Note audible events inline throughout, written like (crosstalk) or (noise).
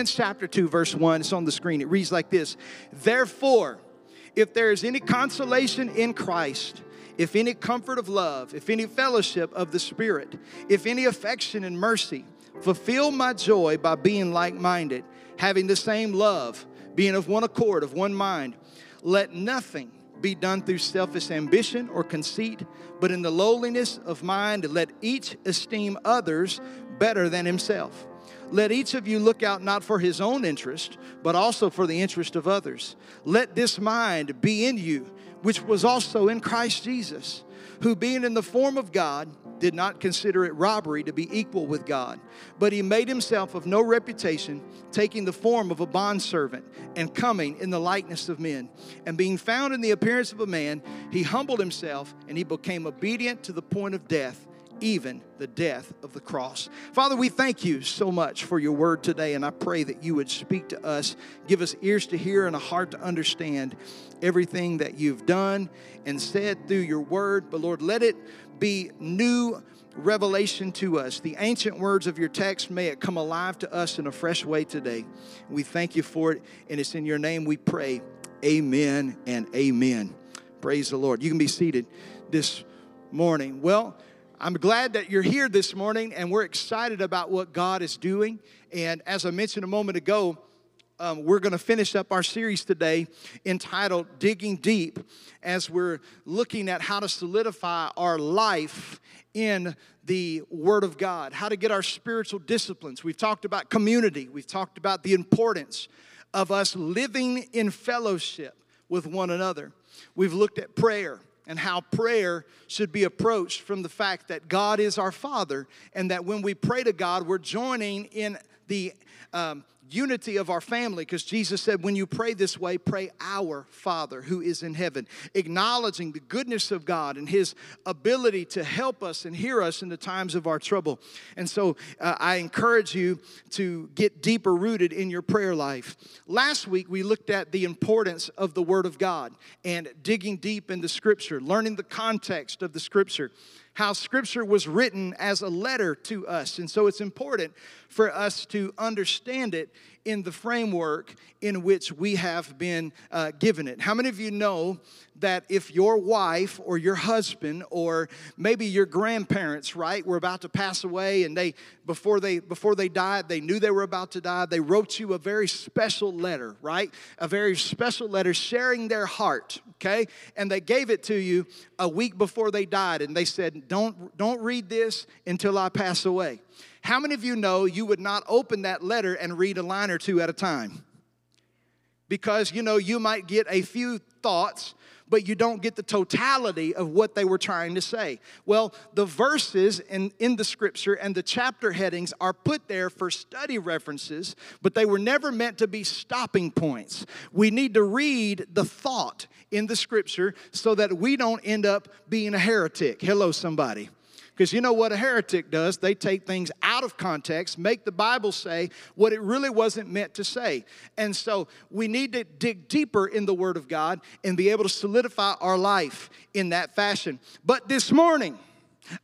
Philippians chapter 2, verse 1, it's on the screen. It reads like this Therefore, if there is any consolation in Christ, if any comfort of love, if any fellowship of the Spirit, if any affection and mercy, fulfill my joy by being like minded, having the same love, being of one accord, of one mind. Let nothing be done through selfish ambition or conceit, but in the lowliness of mind, let each esteem others better than himself. Let each of you look out not for his own interest, but also for the interest of others. Let this mind be in you, which was also in Christ Jesus, who being in the form of God, did not consider it robbery to be equal with God, but he made himself of no reputation, taking the form of a bondservant and coming in the likeness of men. And being found in the appearance of a man, he humbled himself and he became obedient to the point of death even the death of the cross. Father, we thank you so much for your word today, and I pray that you would speak to us, give us ears to hear and a heart to understand everything that you've done and said through your word. But Lord, let it be new revelation to us. The ancient words of your text, may it come alive to us in a fresh way today. We thank you for it, and it's in your name we pray. Amen and amen. Praise the Lord. You can be seated this morning. Well, I'm glad that you're here this morning, and we're excited about what God is doing. And as I mentioned a moment ago, um, we're going to finish up our series today entitled Digging Deep as we're looking at how to solidify our life in the Word of God, how to get our spiritual disciplines. We've talked about community, we've talked about the importance of us living in fellowship with one another. We've looked at prayer and how prayer should be approached from the fact that God is our Father, and that when we pray to God, we're joining in the um, unity of our family because Jesus said, when you pray this way, pray our Father who is in heaven, acknowledging the goodness of God and His ability to help us and hear us in the times of our trouble. And so uh, I encourage you to get deeper rooted in your prayer life. Last week, we looked at the importance of the Word of God and digging deep into Scripture, learning the context of the Scripture how Scripture was written as a letter to us. And so it's important for us to understand it in the framework in which we have been uh, given it. How many of you know that if your wife or your husband or maybe your grandparents, right, were about to pass away and they before they before they died, they knew they were about to die, they wrote you a very special letter, right? A very special letter sharing their heart, okay? And they gave it to you a week before they died and they said, "Don't don't read this until I pass away." How many of you know you would not open that letter and read a line or two at a time? Because you know, you might get a few thoughts, but you don't get the totality of what they were trying to say. Well, the verses in, in the scripture and the chapter headings are put there for study references, but they were never meant to be stopping points. We need to read the thought in the scripture so that we don't end up being a heretic. Hello, somebody. Because you know what a heretic does? They take things out of context, make the Bible say what it really wasn't meant to say. And so we need to dig deeper in the Word of God and be able to solidify our life in that fashion. But this morning,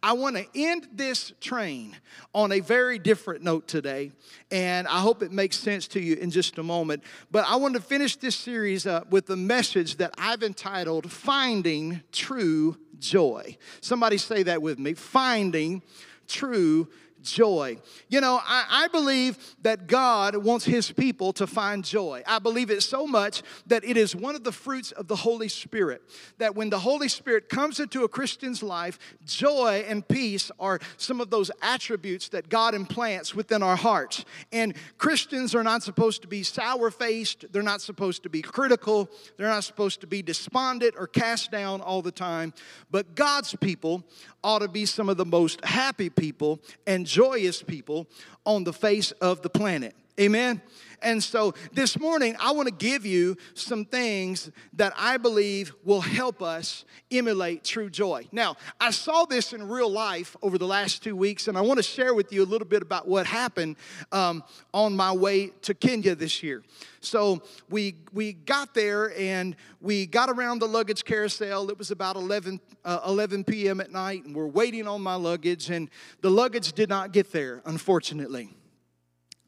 I want to end this train on a very different note today, and I hope it makes sense to you in just a moment. But I want to finish this series up with a message that I've entitled Finding True joy. Somebody say that with me finding true joy. You know, I, I, believe that God wants His people to find joy. I believe it so much that it is one of the fruits of the Holy Spirit. That when the Holy Spirit comes into a Christian's life, joy and peace are some of those attributes that God implants within our hearts. And Christians are not supposed to be sour faced, they're not supposed to be critical, they're not supposed to be despondent or cast down all the time. But God's people ought to be some of the most happy people and joyous people on the face of the planet. Amen. And so this morning, I want to give you some things that I believe will help us emulate true joy. Now, I saw this in real life over the last two weeks, and I want to share with you a little bit about what happened um, on my way to Kenya this year. So we we got there and we got around the luggage carousel. It was about 11, uh, 11 p.m. at night, and we're waiting on my luggage, and the luggage did not get there, unfortunately.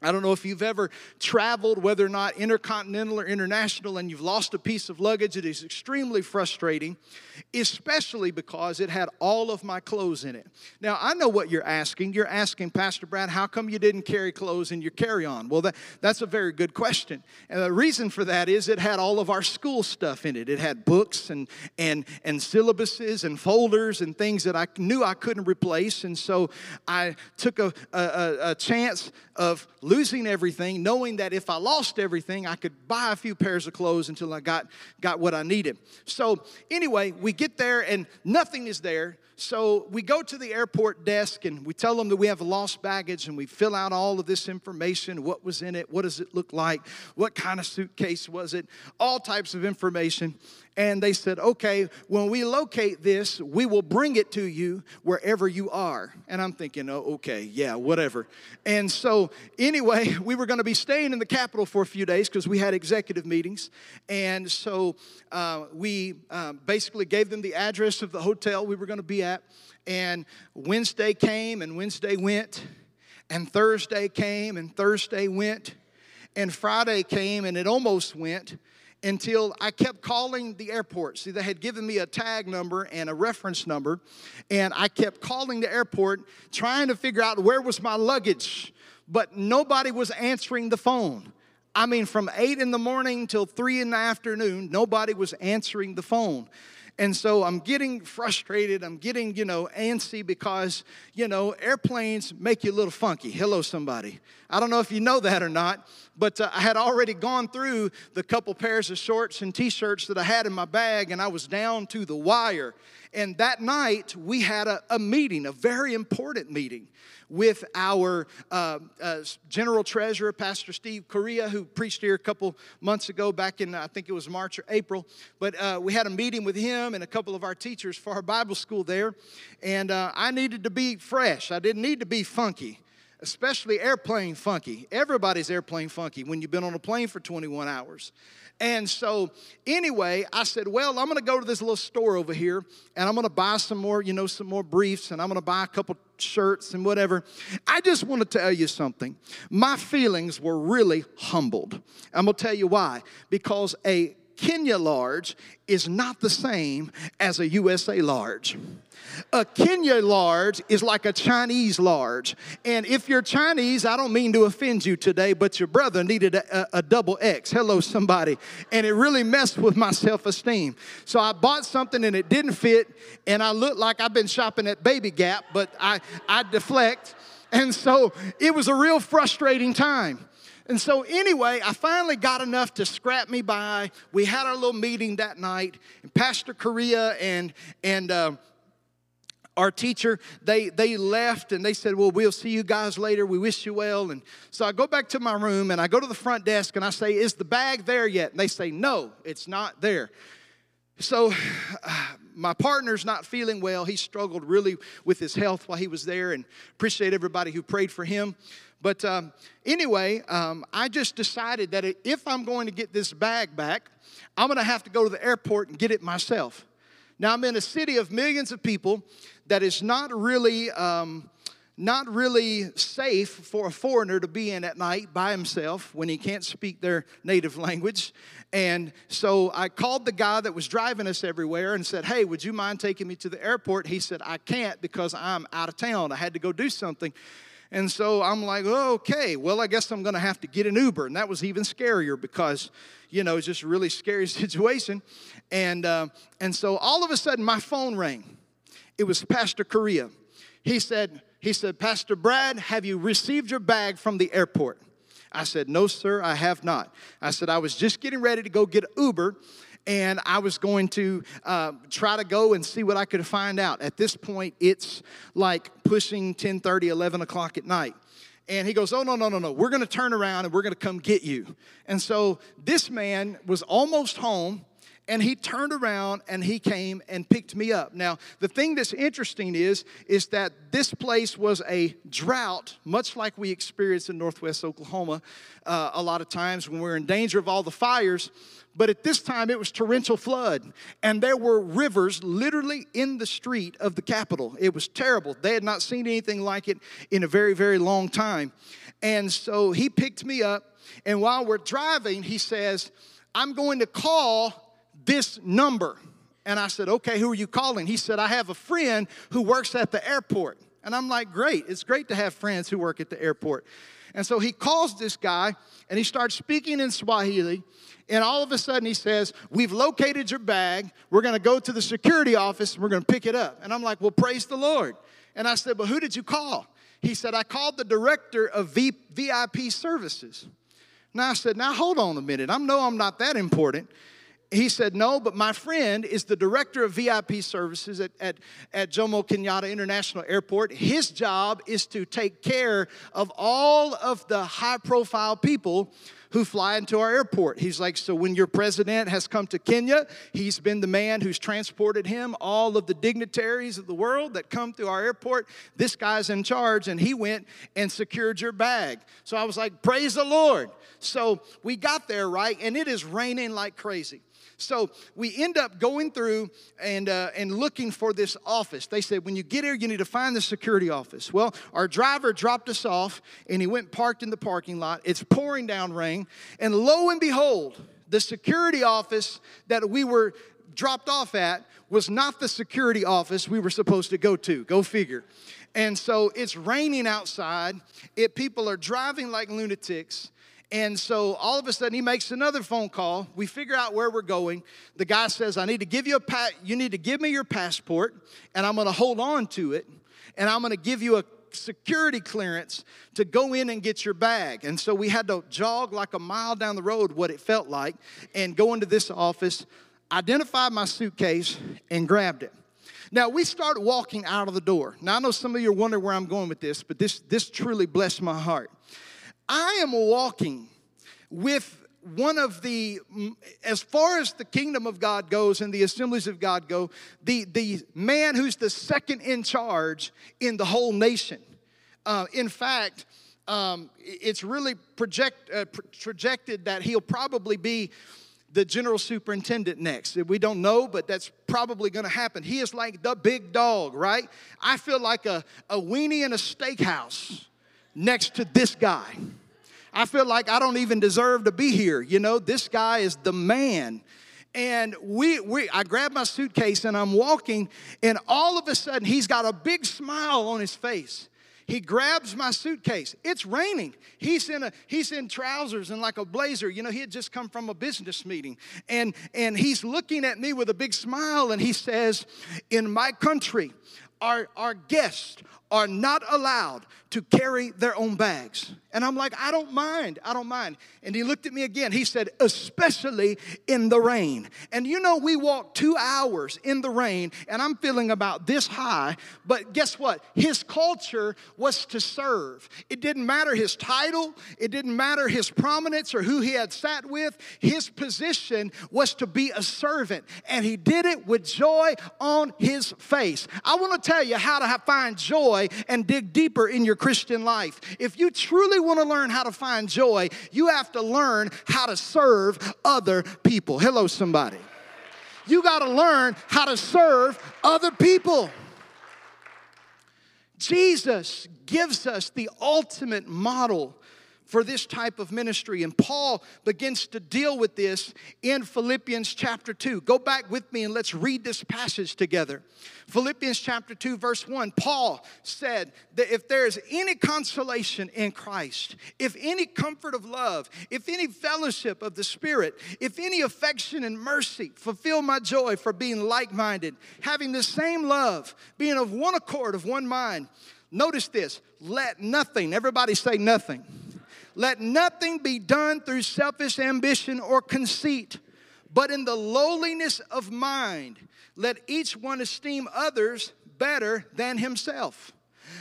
I don't know if you've ever traveled, whether or not intercontinental or international, and you've lost a piece of luggage. It is extremely frustrating, especially because it had all of my clothes in it. Now, I know what you're asking. You're asking, Pastor Brad, how come you didn't carry clothes in your carry on? Well, that, that's a very good question. And the reason for that is it had all of our school stuff in it. It had books and, and, and syllabuses and folders and things that I knew I couldn't replace. And so I took a, a, a chance of losing everything, knowing that if I lost everything, I could buy a few pairs of clothes until I got, got what I needed. So, anyway, we get there and nothing is there. So we go to the airport desk and we tell them that we have lost baggage and we fill out all of this information what was in it, what does it look like, what kind of suitcase was it, all types of information. And they said, okay, when we locate this, we will bring it to you wherever you are. And I'm thinking, oh, okay, yeah, whatever. And so, anyway, (laughs) we were going to be staying in the Capital for a few days because we had executive meetings. And so, uh, we uh, basically gave them the address of the hotel we were going to be at. And Wednesday came and Wednesday went. And Thursday came and Thursday went. And Friday came and it almost went until I kept calling the airport. See, they had given me a tag number and a reference number, and I kept calling the airport trying to figure out where was my luggage, but nobody was answering the phone. I mean, from 8 in the morning till 3 in the afternoon, nobody was answering the phone. And so I'm getting frustrated. I'm getting, you know, antsy because, you know, airplanes make you a little funky. Hello, somebody. I don't know if you know that or not, but uh, I had already gone through the couple pairs of shorts and t shirts that I had in my bag, and I was down to the wire. And that night, we had a, a meeting, a very important meeting with our uh, uh, general treasurer, Pastor Steve Correa, who preached here a couple months ago, back in I think it was March or April. But uh, we had a meeting with him and a couple of our teachers for our Bible school there, and uh, I needed to be fresh. I didn't need to be funky especially airplane funky. Everybody's airplane funky when you've been on a plane for 21 hours. And so, anyway, I said, Well, I'm gonna go to this little store over here and I'm gonna buy some more, you know, some more briefs and I'm gonna buy a couple shirts and whatever. I just want to tell you something. My feelings were really humbled. I'm gonna tell you why. Because a Kenya large is not the same as a USA large. A Kenya large is like a Chinese large. And if you're Chinese, I don't mean to offend you today, but your brother needed a, a, a double X. Hello, somebody. And it really messed with my self esteem. So I bought something and it didn't fit, and I looked like I've been shopping at Baby Gap, but I, I deflect. And so it was a real frustrating time. And so, anyway, I finally got enough to scrap me by. We had our little meeting that night, and Pastor Correa and and uh, our teacher they they left and they said well we'll see you guys later. We wish you well. And so i go back to my room and i go to the front desk and i say is the bag there yet? And they say no it's not there. So (sighs) my partner's not feeling well. He struggled really with his health while he was there and appreciate everybody who prayed for him but um, anyway, um, I just decided that if I'm going to get this bag back, I'm going to have to go to the airport and get it myself. Now, I'm in a city of millions of people that is not really. Um, not really safe for a foreigner to be in at night by himself when he can't speak their native (laughs) language. And so I called the guy that was driving us everywhere and said, Hey, would you mind taking me to the airport? He said, I can't because I'm out of town. I had to go do something. And so I'm like, oh, okay, well, I guess I'm going to have to get an Uber. And that was even scarier because, you know, it's just a really scary (laughs) situation. And, uh, and so all of a sudden, my phone rang. It was Pastor Correa. He said, he said, Pastor Brad, have you received your bag from the airport? I said, No, sir, I have not. I said, I was just getting ready to go get Uber and I was going to uh, try to go and see what I could find out. At this point, it's like pushing 10 30, 11 o'clock at night. And he goes, Oh, no, no, no, no. We're going to turn around and we're going to come get you. And so this man was almost home and he turned around and he came and picked me up. Now, the thing that's interesting is, is that this place was a drought, much like we experience in northwest Oklahoma uh, a lot of times when we're in danger of all the fires. But at this time, it was torrential flood, and there were rivers literally in the street of the Capital. It was terrible. They had not seen anything like it in a very, very long time. And so he picked me up, and while we're driving, he says, I'm going to call this number. And I said, Okay, who are you calling? He said, I have a friend who works at the airport. And I'm like, Great, it's great to have friends who work at the airport. And so he calls this guy and he starts speaking in Swahili. And all of a sudden he says, We've located your bag. We're going to go to the security office and we're going to pick it up. And I'm like, Well, praise the Lord. And I said, Well, who did you call? He said, I called the director of v- VIP services. Now I said, Now hold on a minute. I know I'm not that important. He said, No, but my friend is the director of VIP services at, at, at Jomo Kenyatta International Airport. His job is to take care of all of the high profile people who fly into our airport. He's like, So when your president has come to Kenya, he's been the man who's transported him, all of the dignitaries of the world that come through our airport. This guy's in charge, and he went and secured your bag. So I was like, Praise the Lord. So we got there, right? And it is raining like crazy. So we end up going through and, uh, and looking for this office. They said, when you get here, you need to find the security office. Well, our driver dropped us off and he went parked in the parking lot. It's pouring down rain. And lo and behold, the security office that we were dropped off at was not the security office we were supposed to go to. Go figure. And so it's raining outside. It, people are driving like lunatics. And so all of a sudden he makes another phone call. We figure out where we're going. The guy says, "I need to give you a pa- you need to give me your passport and I'm going to hold on to it and I'm going to give you a security clearance to go in and get your bag." And so we had to jog like a mile down the road what it felt like and go into this office, identify my suitcase and grabbed it. Now we start walking out of the door. Now I know some of you are wondering where I'm going with this, but this this truly blessed my heart. I am walking with one of the, as far as the kingdom of God goes and the assemblies of God go, the, the man who's the second in charge in the whole nation. Uh, in fact, um, it's really project, uh, projected that he'll probably be the general superintendent next. We don't know, but that's probably going to happen. He is like the big dog, right? I feel like a, a weenie in a steakhouse next to this guy. I feel like I don't even deserve to be here. You know, this guy is the man. And we, we, I grab my suitcase and I'm walking, and all of a sudden he's got a big smile on his face. He grabs my suitcase. It's raining. He's in a he's in trousers and like a blazer. You know, he had just come from a business meeting. And and he's looking at me with a big smile and he says, "In my country, our our guests are not allowed to carry their own bags. And I'm like, I don't mind. I don't mind. And he looked at me again. He said, especially in the rain. And you know, we walked two hours in the rain, and I'm feeling about this high. But guess what? His culture was to serve. It didn't matter his title, it didn't matter his prominence or who he had sat with. His position was to be a servant. And he did it with joy on his face. I want to tell you how to find joy and dig deeper in your Christian life. If you truly want to learn how to find joy, you have to learn how to serve other people. Hello, somebody. You got to learn how to serve other people. Jesus gives us the ultimate model for this type of ministry. And Paul begins to deal with this in Philippians chapter 2. Go back with me and let's read this passage together. Philippians chapter 2, verse 1. Paul said that if there is any consolation in Christ, if any comfort of love, if any fellowship of the Spirit, if any affection and mercy, fulfill my joy for being like minded, having the same love, being of one accord, of one mind. Notice this let nothing, everybody say nothing let nothing be done through selfish ambition or conceit, but in the lowliness of mind, let each one esteem others better than himself.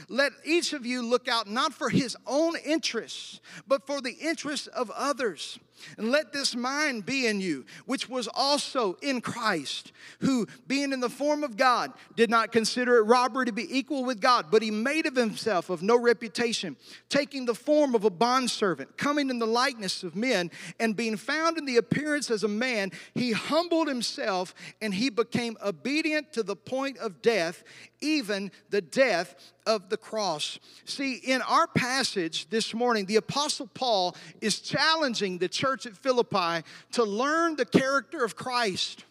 Let each of you look out not for his own interests, but for the interests of others. And let this mind be in you, which was also in Christ, who, being in the form of God, did not consider it robbery to be equal with God, but he made of himself of no reputation, taking the form of a bondservant, coming in the likeness of men, and being found in the appearance as a man, he humbled himself and he became obedient to the point of death, even the death of the cross. See, in our passage this morning, the Apostle Paul is challenging the church at Philippi to learn the character of Christ.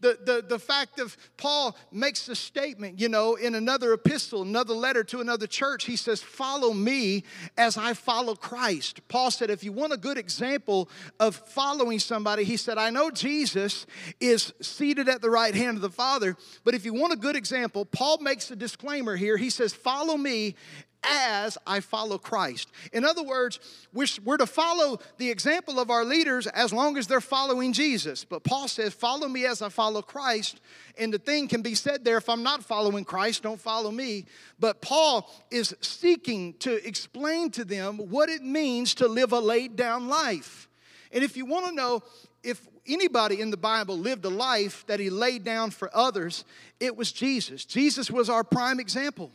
The, the, the fact of Paul makes a statement, you know, in another epistle, another letter to another church, he says, Follow me as I follow Christ. Paul said, If you want a good example of following somebody, he said, I know Jesus is seated at the right hand of the Father, but if you want a good example, Paul makes a disclaimer here. He says, Follow me as I follow Christ. In other words, we're, we're, to follow the example of our leaders as long as they're following Jesus. But Paul says, Follow me as I follow Christ. And the thing can be said there if I'm not following Christ, don't follow me. But Paul is seeking to explain to them what it means to live a laid down life. And if you want to know if anybody in the Bible lived a life that he laid down for others, it was Jesus. Jesus was our prime example.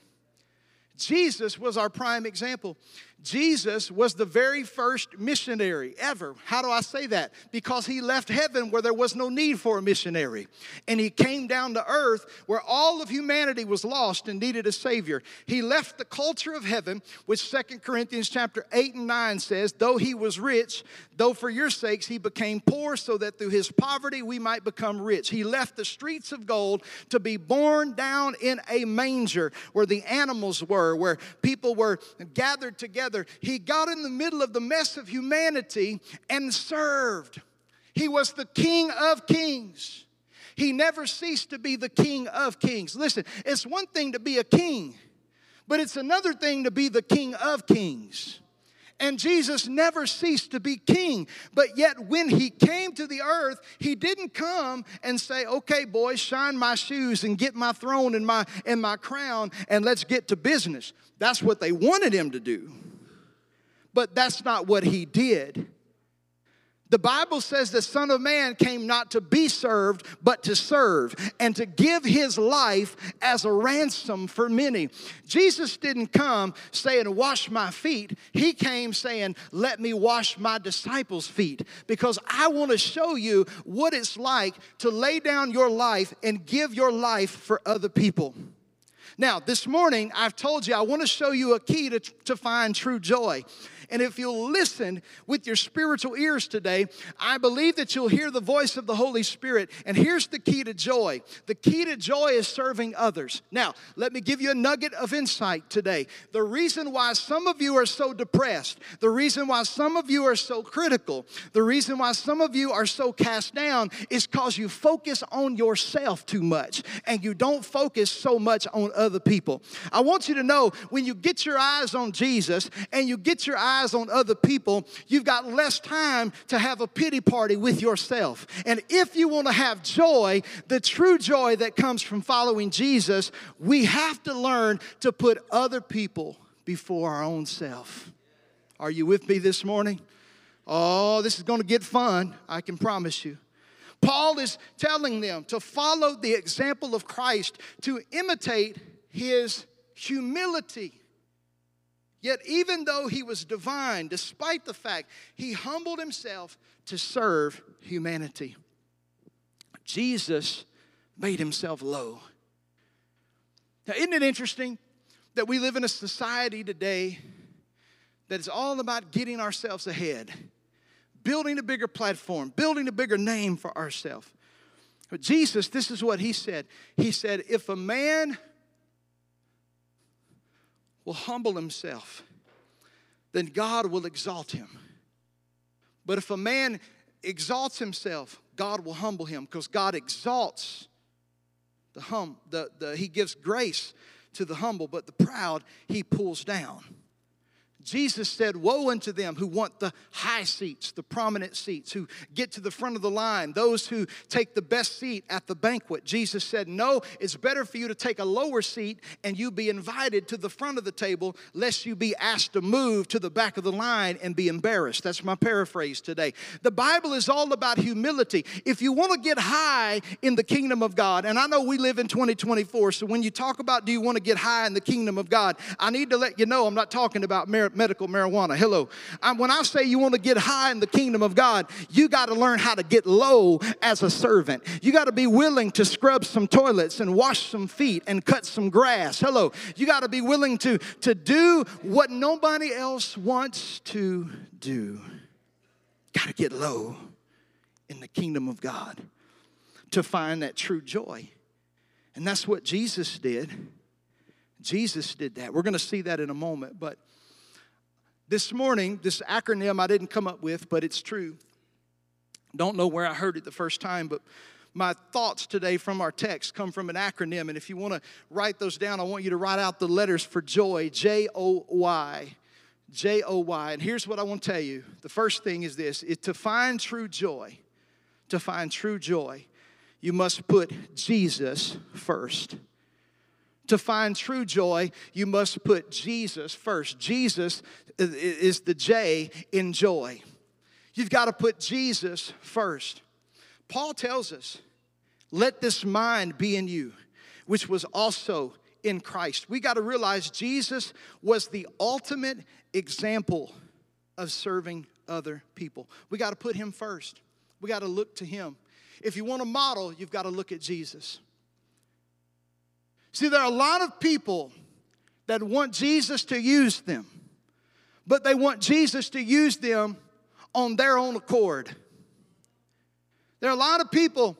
Jesus was our prime example. Jesus was the very first missionary ever. How do I say that? Because he left heaven where there was no need for a missionary. And he came down to earth where all of humanity was lost and needed a savior. He left the culture of heaven, which Second Corinthians chapter 8 and 9 says, though he was rich, though for your sakes he became poor, so that through his poverty we might become rich. He left the streets of gold to be born down in a manger where the animals were, where people were gathered together He got in the middle of the mess of humanity and served. He was the King of Kings. He never ceased to be the King of Kings. Listen, it's one thing to be a king, but it's another thing to be the King of Kings. And Jesus never ceased to be king. But yet, when he came to the earth, he didn't come and say, Okay, boys, shine my shoes and get my throne and my, and my crown and let's get to business. That's what they wanted him to do but that's not what he did. The Bible says the Son of Man came not to be served, but to serve and to give his life as a ransom for many. Jesus didn't come saying, Wash my feet. He came saying, Let me wash my disciples' feet because I want to show you what it's like to lay down your life and give your life for other people. Now, this morning, I've told you I want to show you a key to, to find true joy. And if you'll listen with your spiritual ears today, I believe that you'll hear the voice of the Holy Spirit. And here's the key to joy the key to joy is serving others. Now, let me give you a nugget of insight today. The reason why some of you are so depressed, the reason why some of you are so critical, the reason why some of you are so cast down is because you focus on yourself too much and you don't focus so much on other people. I want you to know when you get your eyes on Jesus and you get your eyes eyes on other people, you've got less time to have a pity party with yourself. And if you want to have joy, the true joy that comes from following Jesus, we have to learn to put other people before our own self. Are you with me this morning? Oh, this is going to get fun, I can promise you. Paul is telling them to follow the example of Christ, to imitate his humility. Yet, even though he was divine, despite the fact he humbled himself to serve humanity, Jesus made himself low. Now, isn't it interesting that we live in a society today that is all about getting ourselves ahead, building a bigger platform, building a bigger name for ourselves? But Jesus, this is what he said. He said, If a man will humble himself, then God will exalt him. But if a man exalts himself, God will humble him because God exalts the hum the, the he gives grace to the humble, but the proud he pulls down. Jesus said, Woe unto them who want the high seats, the prominent seats, who get to the front of the line, those who take the best seat at the banquet. Jesus said, No, it's better for you to take a lower seat and you be invited to the front of the table, lest you be asked to move to the back of the line and be embarrassed. That's my paraphrase today. The Bible is all about humility. If you want to get high in the kingdom of God, and I know we live in 2024, so when you talk about do you want to get high in the kingdom of God, I need to let you know I'm not talking about merit medical marijuana. Hello. Um, when I say you want to get high in the kingdom of God, you got to learn how to get low as a servant. You got to be willing to scrub some toilets and wash some feet and cut some grass. Hello. You got to be willing to, to do what nobody else wants to do. Got to get low in the kingdom of God to find that true joy. And that's what Jesus did. Jesus did that. We're going to see that in a moment. But this morning, this acronym I didn't come up with, but it's true. Don't know where I heard it the first time, but my thoughts today from our text come from an acronym. And if you want to write those down, I want you to write out the letters for joy J O Y. J O Y. And here's what I want to tell you the first thing is this is to find true joy, to find true joy, you must put Jesus first. To find true joy, you must put Jesus first. Jesus is the J in joy. You've got to put Jesus first. Paul tells us, let this mind be in you, which was also in Christ. We got to realize Jesus was the ultimate example of serving other people. We got to put him first. We got to look to him. If you want a model, you've got to look at Jesus. See, there are a lot of people that want Jesus to use them, but they want Jesus to use them on their own accord. There are a lot of people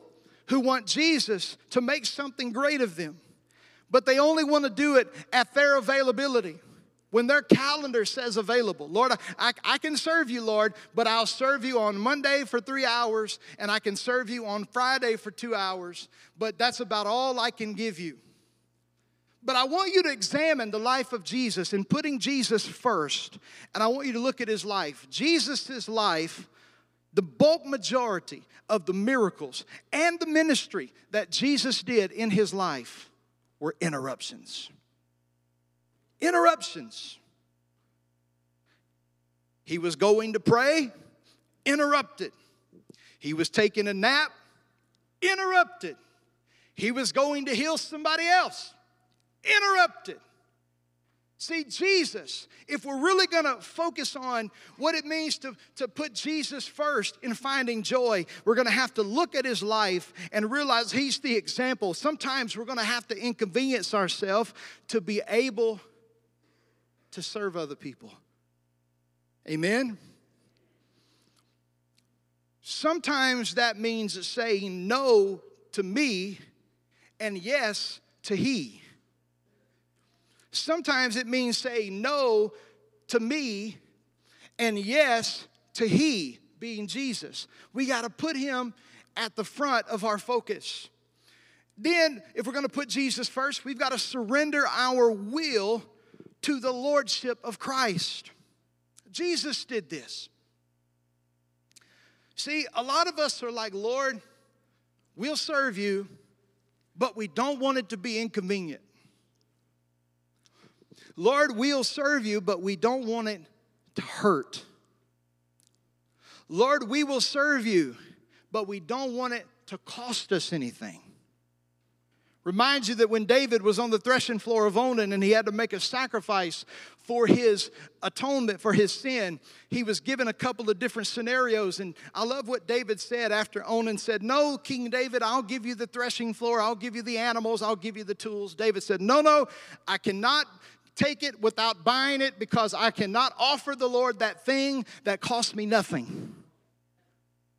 who want Jesus to make something great of them, but they only want to do it at their availability when their calendar says available. Lord, I, I, can serve you, Lord, but I'll serve you on Monday for three hours, and I can serve you on Friday for two hours, but that's about all I can give you. But I want you to examine the life of Jesus and putting Jesus first. And I want you to look at his life. Jesus' life, the bulk majority of the miracles and the ministry that Jesus did in his life were interruptions. Interruptions. He was going to pray, interrupted. He was taking a nap, interrupted. He was going to heal somebody else, interrupted. See, Jesus, if we're really going to focus on what it means to, to put Jesus first in finding joy, we're going to have to look at his life and realize he's the example. Sometimes we're going to have to inconvenience ourselves to be able to serve other people. Amen? Sometimes that means saying no to me and yes to he. Sometimes it means saying no to me and yes to he, being Jesus. We got to put him at the front of our focus. Then, if we're going to put Jesus first, we've got to surrender our will to the lordship of Christ. Jesus did this. See, a lot of us are like, Lord, we'll serve you, but we don't want it to be inconvenient. Lord, we'll serve you, but we don't want it to hurt. Lord, we will serve you, but we don't want it to cost us anything. Reminds you that when David was on the threshing floor of Onan and he had to make a sacrifice for his atonement for his sin, he was given a couple of different scenarios. And I love what David said after Onan said, No, King David, I'll give you the threshing floor, I'll give you the animals, I'll give you the tools. David said, No, no, I cannot take it without buying it because I cannot offer the Lord that thing that cost me nothing.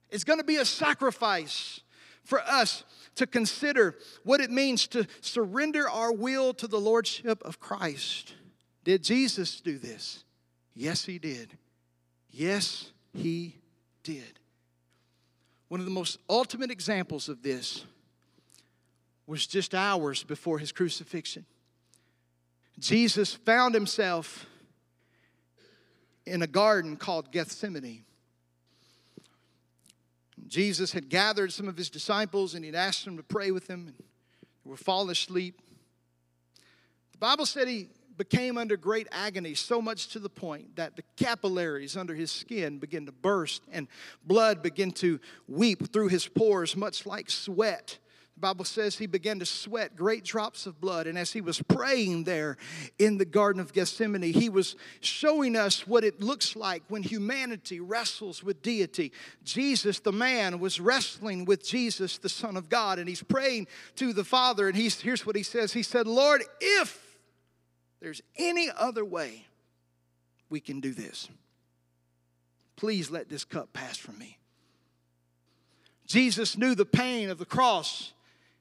It's going to be a sacrifice for us to consider what it means to surrender our will to the Lordship of Christ. Did Jesus do this? Yes, he did. Yes, he did. One of the most ultimate examples of this was just hours before his crucifixion. Jesus found himself in a garden called Gethsemane. Jesus had gathered some of his disciples and he'd asked them to pray with him, and they were falling asleep. The Bible said he became under great agony, so much to the point that the capillaries under his skin began to burst and blood began to weep through his pores, much like sweat. The Bible says he began to sweat great drops of blood. And as he was praying there in the Garden of Gethsemane, he was showing us what it looks like when humanity wrestles with deity. Jesus, the man, was wrestling with Jesus, the Son of God. And he's praying to the Father. And he's, here's what he says He said, Lord, if there's any other way we can do this, please let this cup pass from me. Jesus knew the pain of the cross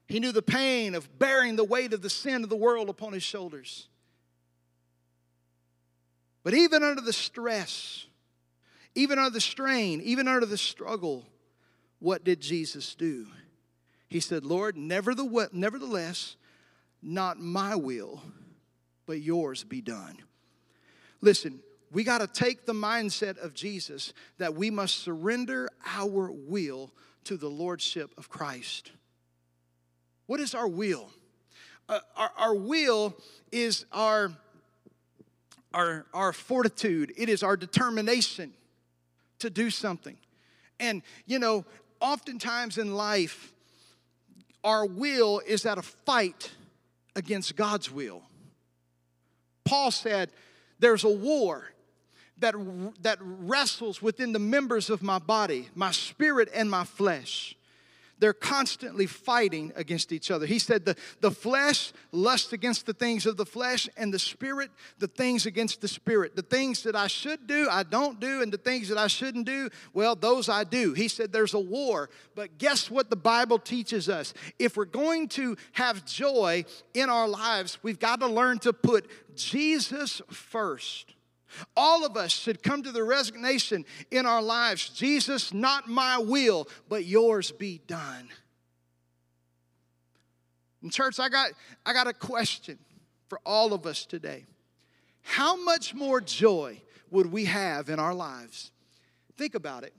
he knew the pain of bearing the weight of the sin of the world upon his shoulders. But even under the stress, even under the strain, even under the struggle, what did Jesus do? He said, Lord, nevertheless, not my will, but yours be done. Listen, we got to take the mindset of Jesus that we must surrender our will to the Lordship of Christ. What is our will? Uh, our, our will is our, our, our fortitude, it is our determination to do something. And, you know, oftentimes in life, our will is at a fight against God's will. Paul said, There's a war that, that wrestles within the members of my body, my spirit and my flesh. They're constantly fighting against each other. He said the, the flesh lusts against the things of the flesh, and the spirit, the things against the spirit. The things that I should do, I don't do, and the things that I shouldn't do, well, those I do. He said there's a war. But guess what the Bible teaches us? If we're going to have joy in our lives, we've got to learn to put Jesus first. All of us should come to the resignation in our lives Jesus, not my will, but yours be done. In church, I got, I got a question for all of us today. How much more joy would we have in our lives? Think about it.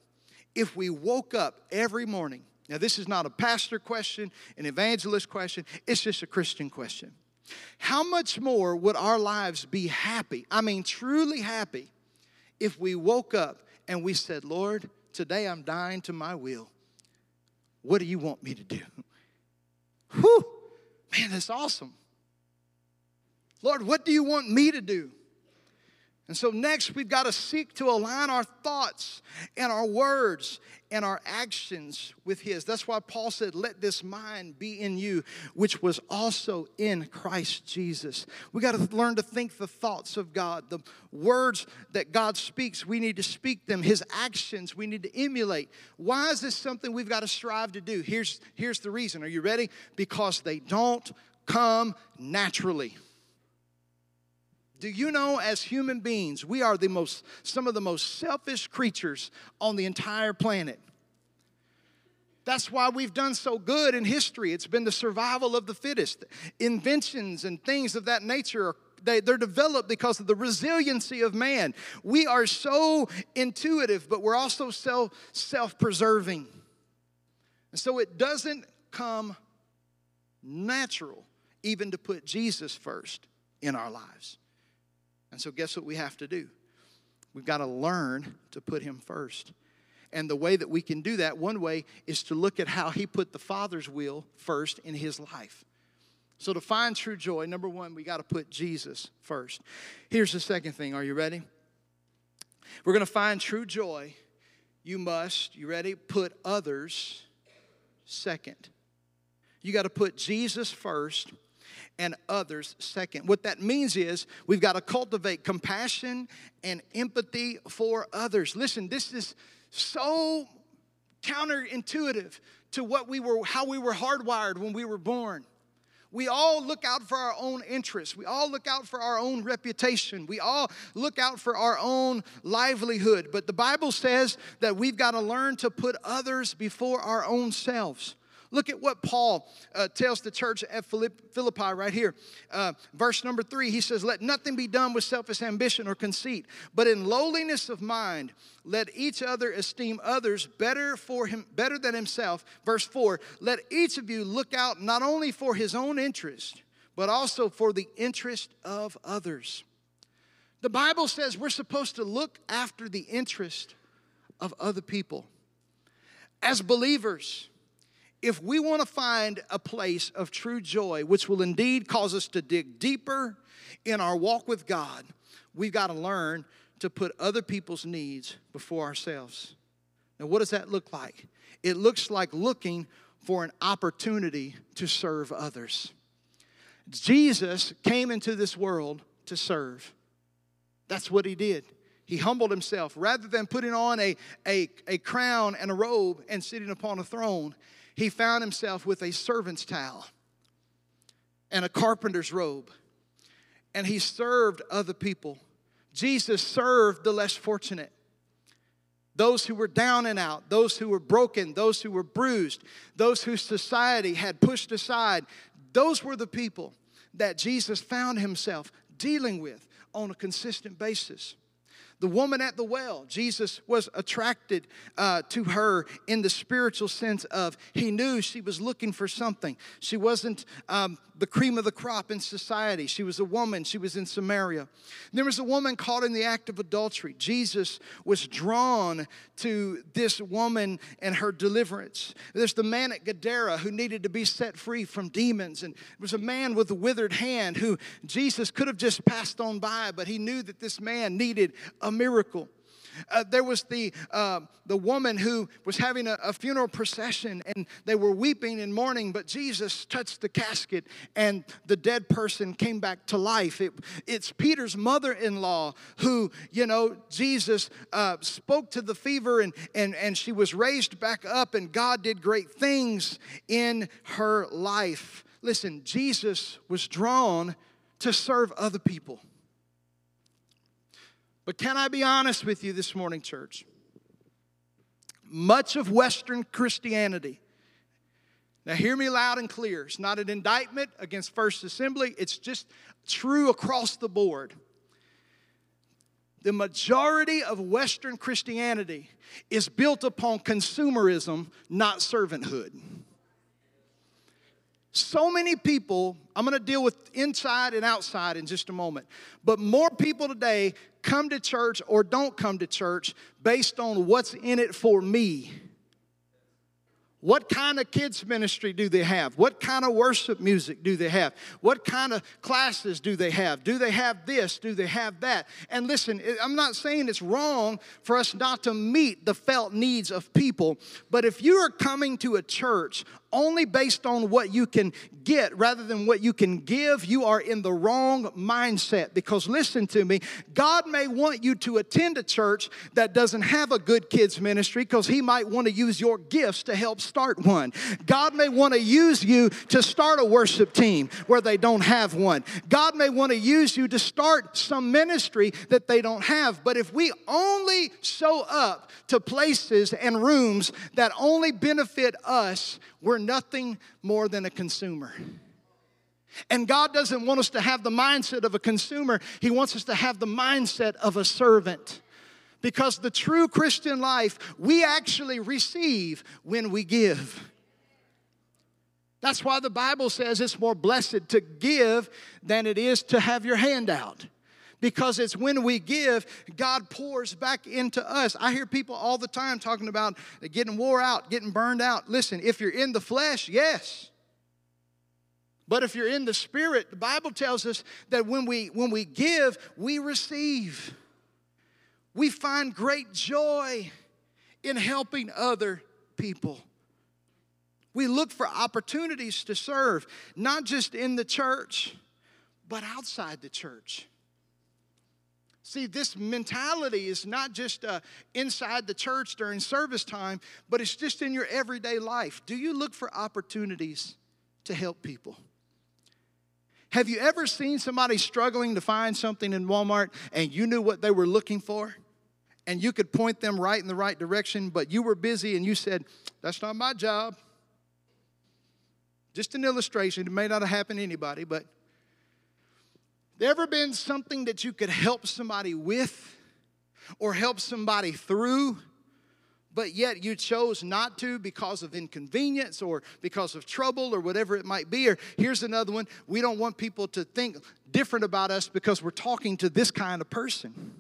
If we woke up every morning, now this is not a pastor question, an evangelist question, it's just a Christian question. How much more would our lives be happy? I mean, truly happy, if we woke up and we said, Lord, today I'm dying to my will. What do you want me to do? Whew, man, that's awesome. Lord, what do you want me to do? And so, next, we've got to seek to align our thoughts and our words and our actions with His. That's why Paul said, Let this mind be in you, which was also in Christ Jesus. We got to learn to think the thoughts of God. The words that God speaks, we need to speak them. His actions, we need to emulate. Why is this something we've got to strive to do? Here's, here's the reason. Are you ready? Because they don't come naturally. Do you know, as human beings, we are the most, some of the most selfish creatures on the entire planet. That's why we've done so good in history. It's been the survival of the fittest. Inventions and things of that nature are they, are developed because of the resiliency of man. We are so intuitive, but we're also self self preserving. And so it doesn't come natural even to put Jesus first in our lives. And so, guess what we have to do? We've got to learn to put Him first. And the way that we can do that, one way, is to look at how He put the Father's will first in His life. So, to find true joy, number one, we got to put Jesus first. Here's the second thing. Are you ready? We're going to find true joy. You must, you ready? Put others second. You got to put Jesus first and others second. What that means is we've got to cultivate compassion and empathy for others. Listen, this is so counterintuitive to what we were how we were hardwired when we were born. We all look out for our own interests. We all look out for our own reputation. We all look out for our own livelihood. But the Bible says that we've got to learn to put others before our own selves. Look at what Paul uh, tells the church at Philippi right here. Uh, verse number three, he says, Let nothing be done with selfish ambition or conceit, but in lowliness of mind, let each other esteem others better for him, better than himself. Verse four, let each of you look out not only for his own interest, but also for the interest of others. The Bible says we're supposed to look after the interest of other people. As believers, if we want to find a place of true joy, which will indeed cause us to dig deeper in our walk with God, we've got to learn to put other people's needs before ourselves. Now, what does that look like? It looks like looking for an opportunity to serve others. Jesus came into this world to serve. That's what he did. He humbled himself. Rather than putting on a, a, a crown and a robe and sitting upon a throne, he found himself with a servant's towel and a carpenter's robe, and he served other people. Jesus served the less fortunate, those who were down and out, those who were broken, those who were bruised, those whose society had pushed aside. Those were the people that Jesus found himself dealing with on a consistent basis. The woman at the well, Jesus was attracted uh, to her in the spiritual sense of he knew she was looking for something. She wasn't um, the cream of the crop in society. She was a woman, she was in Samaria. There was a woman caught in the act of adultery. Jesus was drawn to this woman and her deliverance. There's the man at Gadara who needed to be set free from demons, and there was a man with a withered hand who Jesus could have just passed on by, but he knew that this man needed a miracle. Uh, there was the, uh, the woman who was having a, a, funeral procession and they were weeping and mourning, but Jesus touched the casket and the dead person came back to life. It, it's Peter's mother in law who, you know, Jesus uh, spoke to the fever and, and, and she was raised back up, and God did great things in her life. Listen, Jesus was drawn to serve other people. But can I be honest with you this morning, church? Much of Western Christianity, now hear me loud and clear, it's not an indictment against First Assembly, it's just true across the board. The majority of Western Christianity is built upon consumerism, not servanthood. So many people, I'm going to deal with inside and outside in just a moment, but more people today come to church or don't come to church based on what's in it for me what kind of kids ministry do they have? What kind of worship music do they have? What kind of classes do they have? Do they have this? Do they have that? And listen, I'm not saying it's wrong for us not to meet the felt needs of people, but if you are coming to a church only based on what you can get rather than what you can give, you are in the wrong mindset. Because listen to me, God may want you to attend a church that doesn't have a good kids ministry because He might want to use your gifts to help start one. God may want to use you to start a worship team where they don't have one. God may want to use you to start some ministry that they don't have. But if we only show up to places and rooms that only benefit us, we're nothing more than a consumer. And God doesn't want us to have the mindset of a consumer, He wants us to have the mindset of a servant. Because the true Christian life, we actually receive when we give. That's why the Bible says it's more blessed to give than it is to have your hand out. Because it's when we give, God pours back into us. I hear people all the time talking about getting wore out, getting burned out. Listen, if you're in the flesh, yes. But if you're in the spirit, the Bible tells us that when we when we give, we receive we find great joy in helping other people. We look for opportunities to serve, not just in the church, but outside the church. See, this mentality is not just uh, inside the church during service time, but it's just in your everyday life. Do you look for opportunities to help people? Have you ever seen somebody struggling to find something in Walmart and you knew what they were looking for? and you could point them right in the right direction, but you were busy and you said, That's not my job. Just an illustration. It may not have happened to anybody, but there ever been something that you could help somebody with or help somebody through, but yet you chose not to because of inconvenience or because of trouble or whatever it might be? Or here's another one we don't want people to think different about us because we're talking to this kind of person.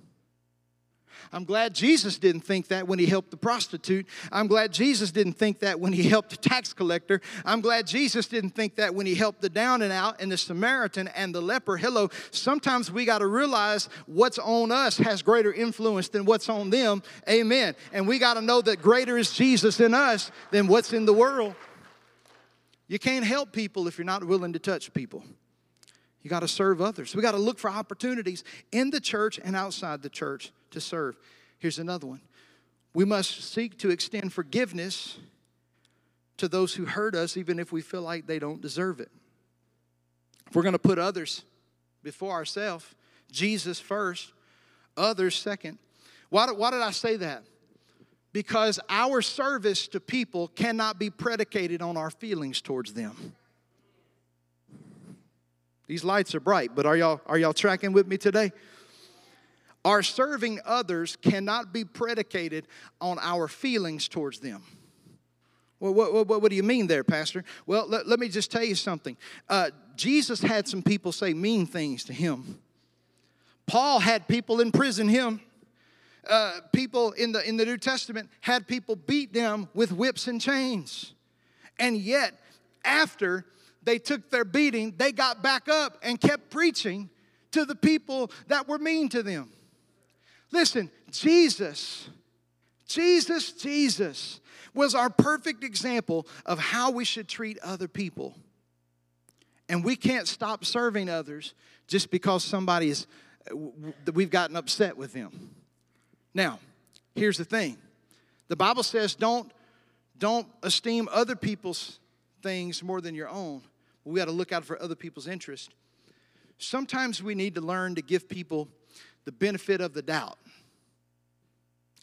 I'm glad Jesus didn't think that when he helped the prostitute. I'm glad Jesus didn't think that when he helped the tax collector. I'm glad Jesus didn't think that when he helped the down and out and the Samaritan and the leper. Hello, sometimes we got to realize what's on us has greater influence than what's on them. Amen. And we got to know that greater is Jesus in us than what's in the world. You can't help people if you're not willing to touch people. You got to serve others. We got to look for opportunities in the church and outside the church to serve. Here's another one. We must seek to extend forgiveness to those who hurt us, even if we feel like they don't deserve it. If we're going to put others before ourselves, Jesus first, others second. Why, why did I say that? Because our service to people cannot be predicated on our feelings towards them. These lights are bright, but are y'all, are y'all tracking with me today? Our serving others cannot be predicated on our feelings towards them. Well, what, what, what do you mean there, Pastor? Well, let, let me just tell you something. Uh, Jesus had some people say mean things to him. Paul had people imprison him. Uh, people in the, in the New Testament had people beat them with whips and chains. And yet, after they took their beating, they got back up and kept preaching to the people that were mean to them. Listen, Jesus, Jesus, Jesus was our perfect example of how we should treat other people. And we can't stop serving others just because somebody is, uh, we've gotten upset with them. Now, here's the thing the Bible says don't, don't esteem other people's things more than your own. We got to look out for other people's interest. Sometimes we need to learn to give people the benefit of the doubt.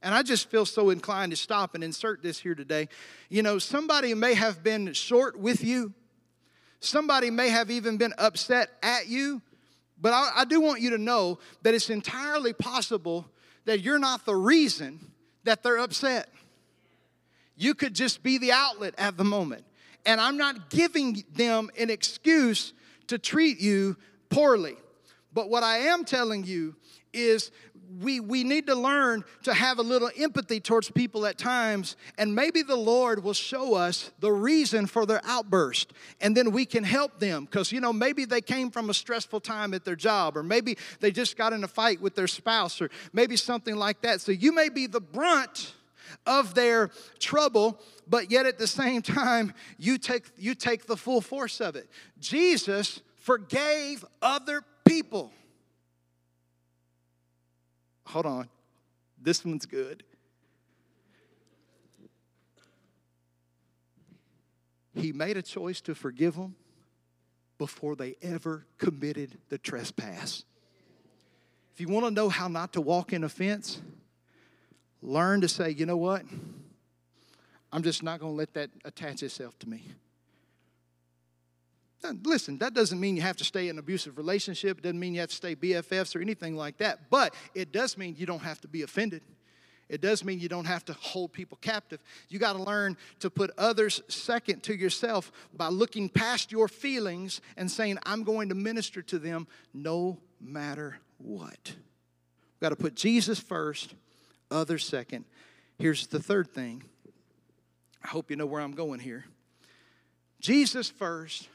And I just feel so inclined to stop and insert this here today. You know, somebody may have been short with you, somebody may have even been upset at you, but I, I do want you to know that it's entirely possible that you're not the reason that they're upset. You could just be the outlet at the moment. And I'm not giving them an excuse to treat you poorly. But what I am telling you is we, we need to learn to have a little empathy towards people at times, and maybe the Lord will show us the reason for their outburst, and then we can help them. Because, you know, maybe they came from a stressful time at their job, or maybe they just got in a fight with their spouse, or maybe something like that. So you may be the brunt of their trouble, but yet at the same time, you take, you take the full force of it. Jesus forgave other people. Hold on. This one's good. He made a choice to forgive them before they ever committed the trespass. If you want to know how not to walk in offense, learn to say, you know what? I'm just not going to let that attach itself to me. Listen, that doesn't mean you have to stay in an abusive relationship. It doesn't mean you have to stay BFFs or anything like that. But it does mean you don't have to be offended. It does mean you don't have to hold people captive. You got to learn to put others second to yourself by looking past your feelings and saying, I'm going to minister to them no matter what. Got to put Jesus first, others second. Here's the third thing. I hope you know where I'm going here. Jesus first,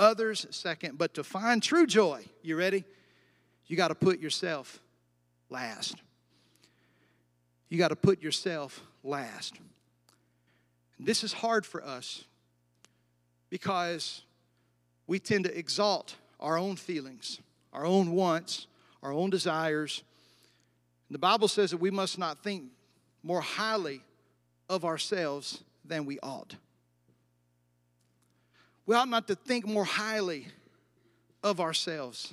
others second. But to find true joy, you ready? You got to put yourself last. You got to put yourself last. This is hard for us because we tend to exalt our own feelings, our own wants, our own desires. The Bible says that we must not think more highly of ourselves than we ought. We ought not to think more highly of ourselves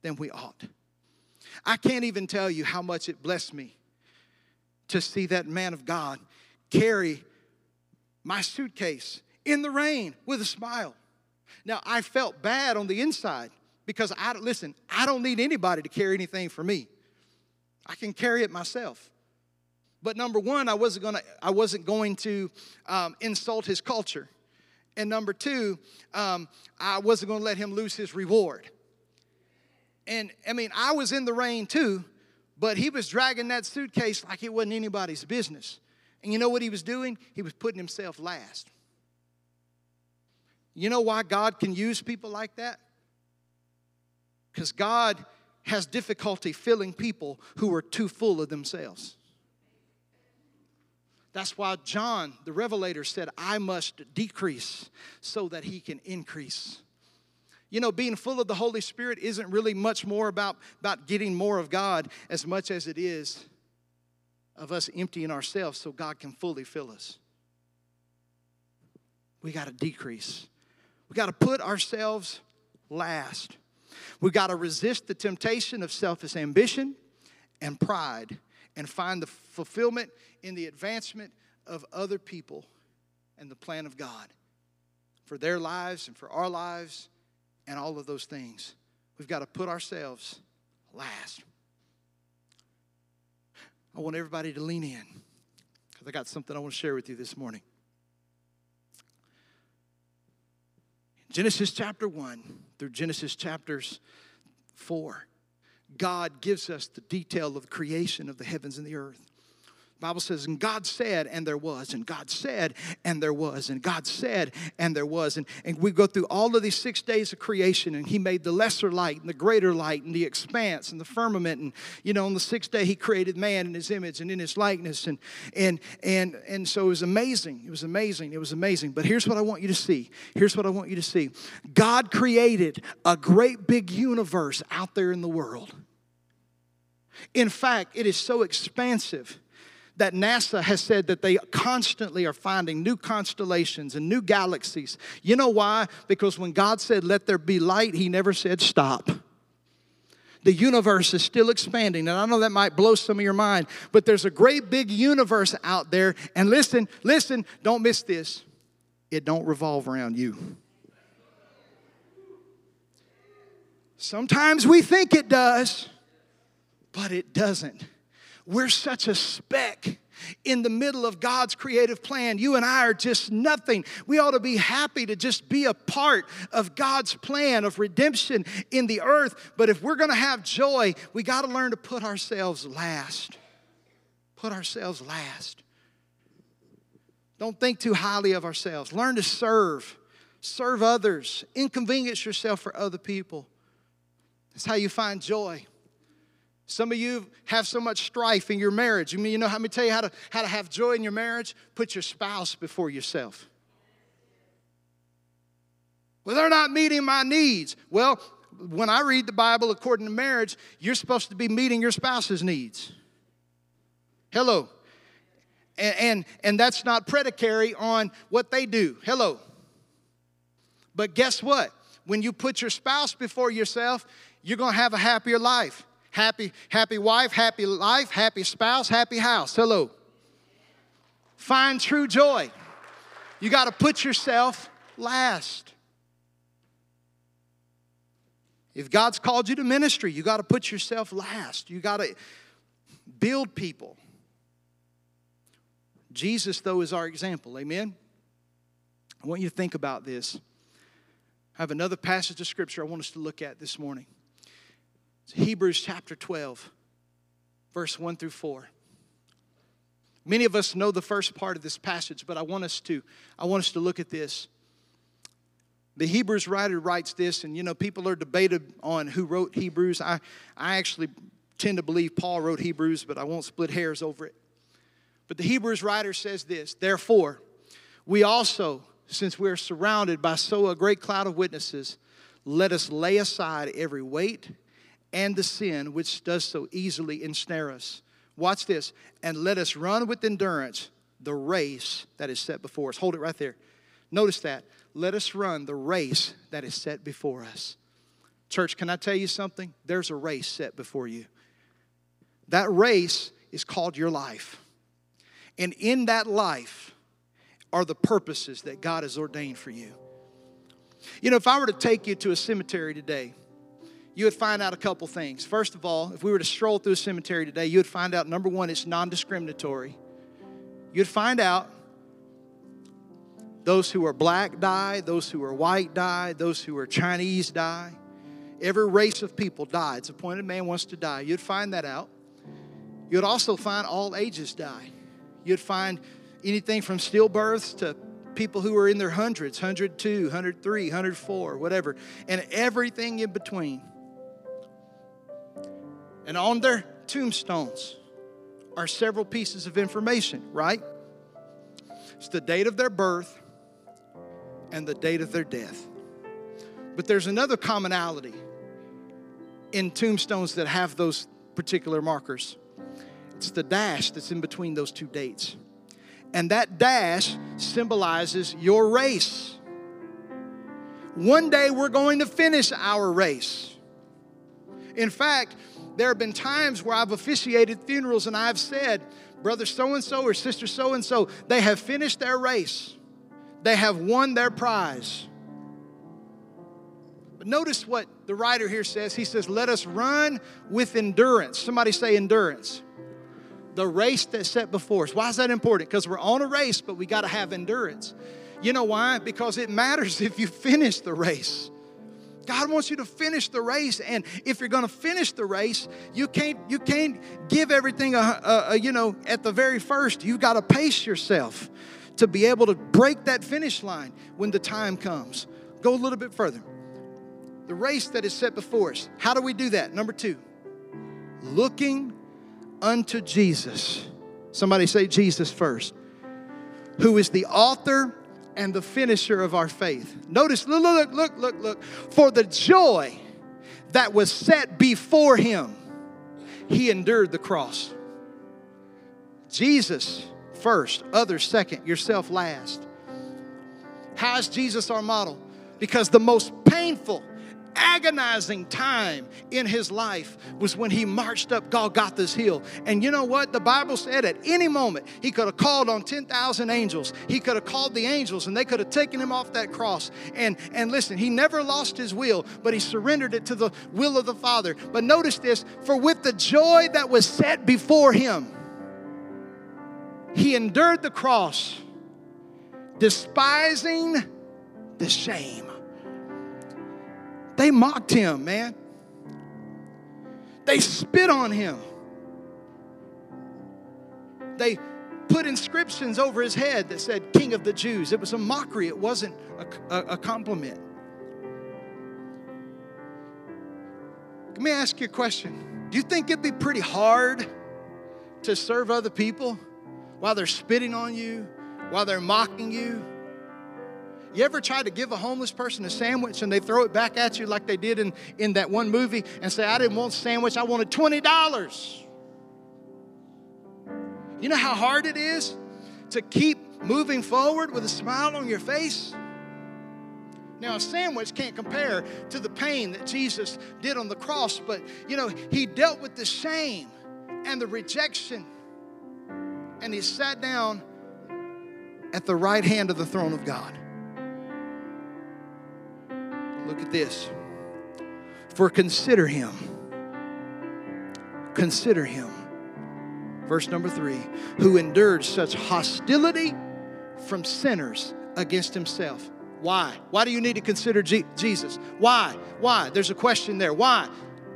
than we ought. I can't even tell you how much it blessed me to see that man of God carry my suitcase in the rain with a smile. Now, I felt bad on the inside because I listen, I don't need anybody to carry anything for me. I can carry it myself. But number one, I wasn't gonna, I wasn't going to um, insult his culture. And number two, um, I wasn't going to let him lose his reward. And I mean, I was in the rain too, but he was dragging that suitcase like it wasn't anybody's business. And you know what he was doing? He was putting himself last. You know why God can use people like that? Because God has difficulty filling people who are too full of themselves. That's why John, the Revelator, said, I must decrease so that he can increase. You know, being full of the Holy Spirit isn't really much more about, about getting more of God as much as it is of us emptying ourselves so God can fully fill us. We got to decrease. We got to put ourselves last. We got to resist the temptation of selfish ambition and pride and find the fulfillment in the advancement of other people and the plan of God for their lives and for our lives and all of those things. We've got to put ourselves last. I want everybody to lean in because I got something I want to share with you this morning. Genesis chapter 1 through Genesis chapters 4, God gives us the detail of the creation of the heavens and the earth. Bible says, and God said, and there was, and God said, and there was, and God said, and there was. And, and we go through all of these six days of creation, and He made the lesser light and the greater light and the expanse and the firmament. And, you know, on the sixth day, He created man in His image and in His likeness. And, and, and, and so it was amazing. It was amazing. It was amazing. But here's what I want you to see. Here's what I want you to see God created a great big universe out there in the world. In fact, it is so expansive that NASA has said that they constantly are finding new constellations and new galaxies. You know why? Because when God said, Let there be light, He never said stop. The universe is still expanding, and I know that might blow some of your mind, but there's a great big universe out there. And listen, listen, don't miss this. It don't revolve around you. Sometimes we think it does, but it doesn't. We're such a speck in the middle of God's creative plan. You and I are just nothing. We ought to be happy to just be a part of God's plan of redemption in the earth. But if we're going to have joy, we got to learn to put ourselves last. Put ourselves last. Don't think too highly of ourselves. Learn to serve, serve others, inconvenience yourself for other people. That's how you find joy. Some of you have so much strife in your marriage. You mean you know how me tell you how to how to have joy in your marriage? Put your spouse before yourself. Well, they're not meeting my needs. Well, when I read the Bible according to marriage, you're supposed to be meeting your spouse's needs. Hello. And, and, and that's not predicary on what they do. Hello. But guess what? When you put your spouse before yourself, you're going to have a happier life. Happy, happy wife, happy life, happy spouse, happy house. Hello. Find true joy. You got to put yourself last. If God's called you to ministry, you got to put yourself last. You got to build people. Jesus, though, is our example. Amen? I want you to think about this. I have another passage of scripture I want us to look at this morning. It's Hebrews chapter 12, verse 1 through 4. Many of us know the first part of this passage, but I want us to I want us to look at this. The Hebrews writer writes this, and you know, people are debated on who wrote Hebrews. I, I actually tend to believe Paul wrote Hebrews, but I won't split hairs over it. But the Hebrews writer says this Therefore, we also, since we're surrounded by so a great cloud of witnesses, let us lay aside every weight and the sin which does so easily ensnare us. Watch this. And let us run with endurance the race that is set before us. Hold it right there. Notice that. Let us run the race that is set before us. Church, can I tell you something? There's a race set before you. That race is called your life. And in that life are the purposes that God has ordained for you. You know, if I were to take you to a cemetery today, you would find out a couple things. First of all, if we were to stroll through a cemetery today, you would find out number one, it's non discriminatory. You'd find out those who are black die, those who are white die, those who are Chinese die. Every race of people die. It's appointed man wants to die. You'd find that out. You'd also find all ages die. You'd find anything from stillbirths to people who are in their hundreds 102, 103, 104, whatever, and everything in between. And on their tombstones are several pieces of information, right? It's the date of their birth and the date of their death. But there's another commonality in tombstones that have those particular markers. It's the dash that's in between those two dates. And that dash symbolizes your race. One day we're going to finish our race. In fact, there have been times where I've officiated funerals and I've said, brother so and so or sister so and so, they have finished their race, they have won their prize. But notice what the writer here says. He says, Let us run with endurance. Somebody say endurance. The race that's set before us. Why is that important? Because we're on a race, but we got to have endurance. You know why? Because it matters (laughs) if you finish the race. God wants you to finish the race, and if you're going to finish the race, you can't you can't give everything a, a, a you know at the very first. You've got to pace yourself to be able to break that finish line when the time comes. Go a little bit further. The race that is set before us. How do we do that? Number two, looking unto Jesus. Somebody say Jesus first. Who is the author and the finisher of our faith. Notice, look, look, look, look, look. For the joy that was set before him, he endured the cross. Jesus first, others second, yourself last. How is Jesus our model? Because the most painful agonizing time in his life was when he marched up Golgotha's hill. And you know what? The Bible said at any moment he could have called on 10,000 angels. He could have called the angels and they could have taken him off that cross. And, and listen, he never lost his will, but he surrendered it to the will of the Father. But notice this for with the joy that was set before him, he endured the cross, despising the shame they mocked him, man. They spit on him. They put inscriptions over his head that said King of the Jews. It was a mockery, it wasn't a, a, a compliment. Let me ask you a question. Do you think it'd be pretty hard to serve other people while they're spitting on you, while they're mocking you? You ever try to give a homeless person a sandwich and they throw it back at you like they did in, in that one movie and say, I didn't want a sandwich, I wanted $20? You know how hard it is to keep moving forward with a smile on your face? Now, a sandwich can't compare to the pain that Jesus did on the cross, but you know, he dealt with the shame and the rejection, and he sat down at the right hand of the throne of God. Look at this. For consider him. Consider him. Verse number three, who endured such hostility from sinners against himself. Why? Why do you need to consider G- Jesus? Why? Why? There's a question there. Why?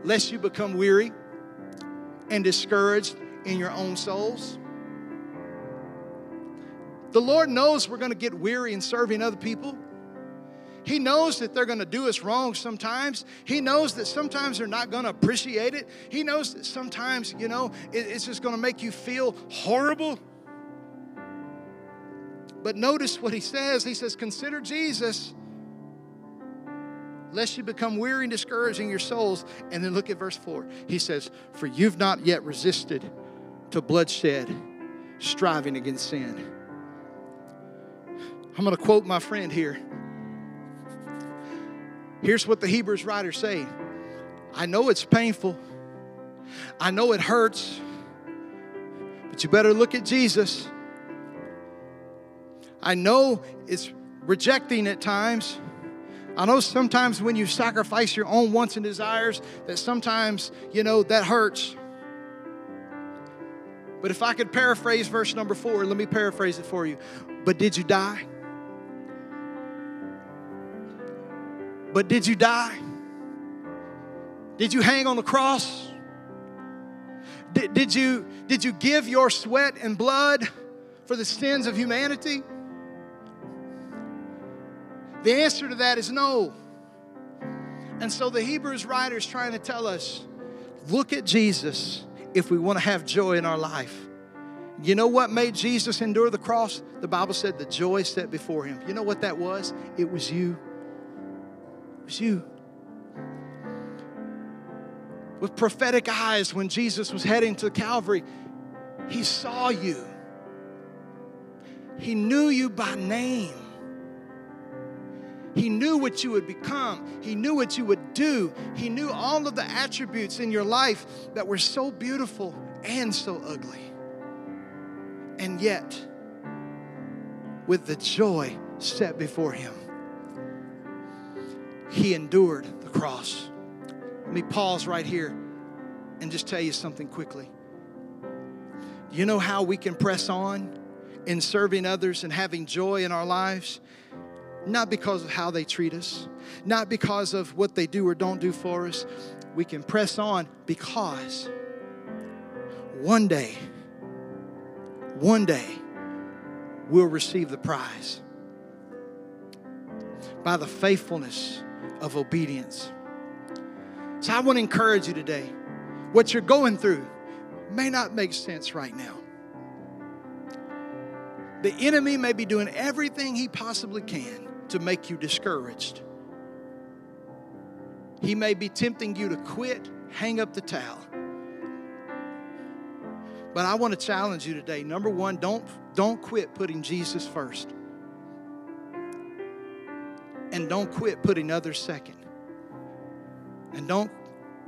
Lest you become weary and discouraged in your own souls. The Lord knows we're going to get weary in serving other people. He knows that they're going to do us wrong sometimes. He knows that sometimes they're not going to appreciate it. He knows that sometimes, you know, it's just going to make you feel horrible. But notice what he says. He says, Consider Jesus, lest you become weary and discouraged in your souls. And then look at verse 4. He says, For you've not yet resisted to bloodshed, striving against sin. I'm going to quote my friend here. Here's what the Hebrews writers say I know it's painful, I know it hurts, but you better look at Jesus. I know it's rejecting at times. I know sometimes when you sacrifice your own wants and desires, that sometimes, you know, that hurts. But if I could paraphrase verse number four, let me paraphrase it for you. But did you die? But did you die? Did you hang on the cross? Did, did, you, did you give your sweat and blood for the sins of humanity? The answer to that is no. And so the Hebrews writer is trying to tell us look at Jesus if we want to have joy in our life. You know what made Jesus endure the cross? The Bible said the joy set before him. You know what that was? It was you. You. With prophetic eyes, when Jesus was heading to Calvary, he saw you. He knew you by name. He knew what you would become. He knew what you would do. He knew all of the attributes in your life that were so beautiful and so ugly. And yet, with the joy set before him, he endured the cross. Let me pause right here and just tell you something quickly. You know how we can press on in serving others and having joy in our lives? not because of how they treat us, not because of what they do or don't do for us. We can press on because one day, one day, we'll receive the prize by the faithfulness of obedience. So I want to encourage you today. What you're going through may not make sense right now. The enemy may be doing everything he possibly can to make you discouraged. He may be tempting you to quit, hang up the towel. But I want to challenge you today. Number one, don't, don't quit putting Jesus first. And don't quit putting others second. And don't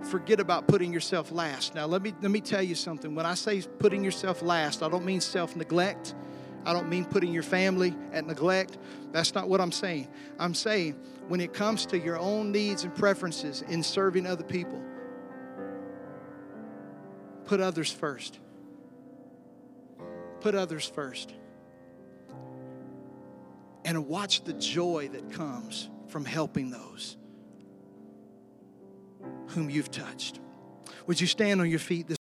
forget about putting yourself last. Now, let me, let me tell you something. When I say putting yourself last, I don't mean self neglect. I don't mean putting your family at neglect. That's not what I'm saying. I'm saying when it comes to your own needs and preferences in serving other people, put others first. Put others first. And watch the joy that comes from helping those whom you've touched. Would you stand on your feet this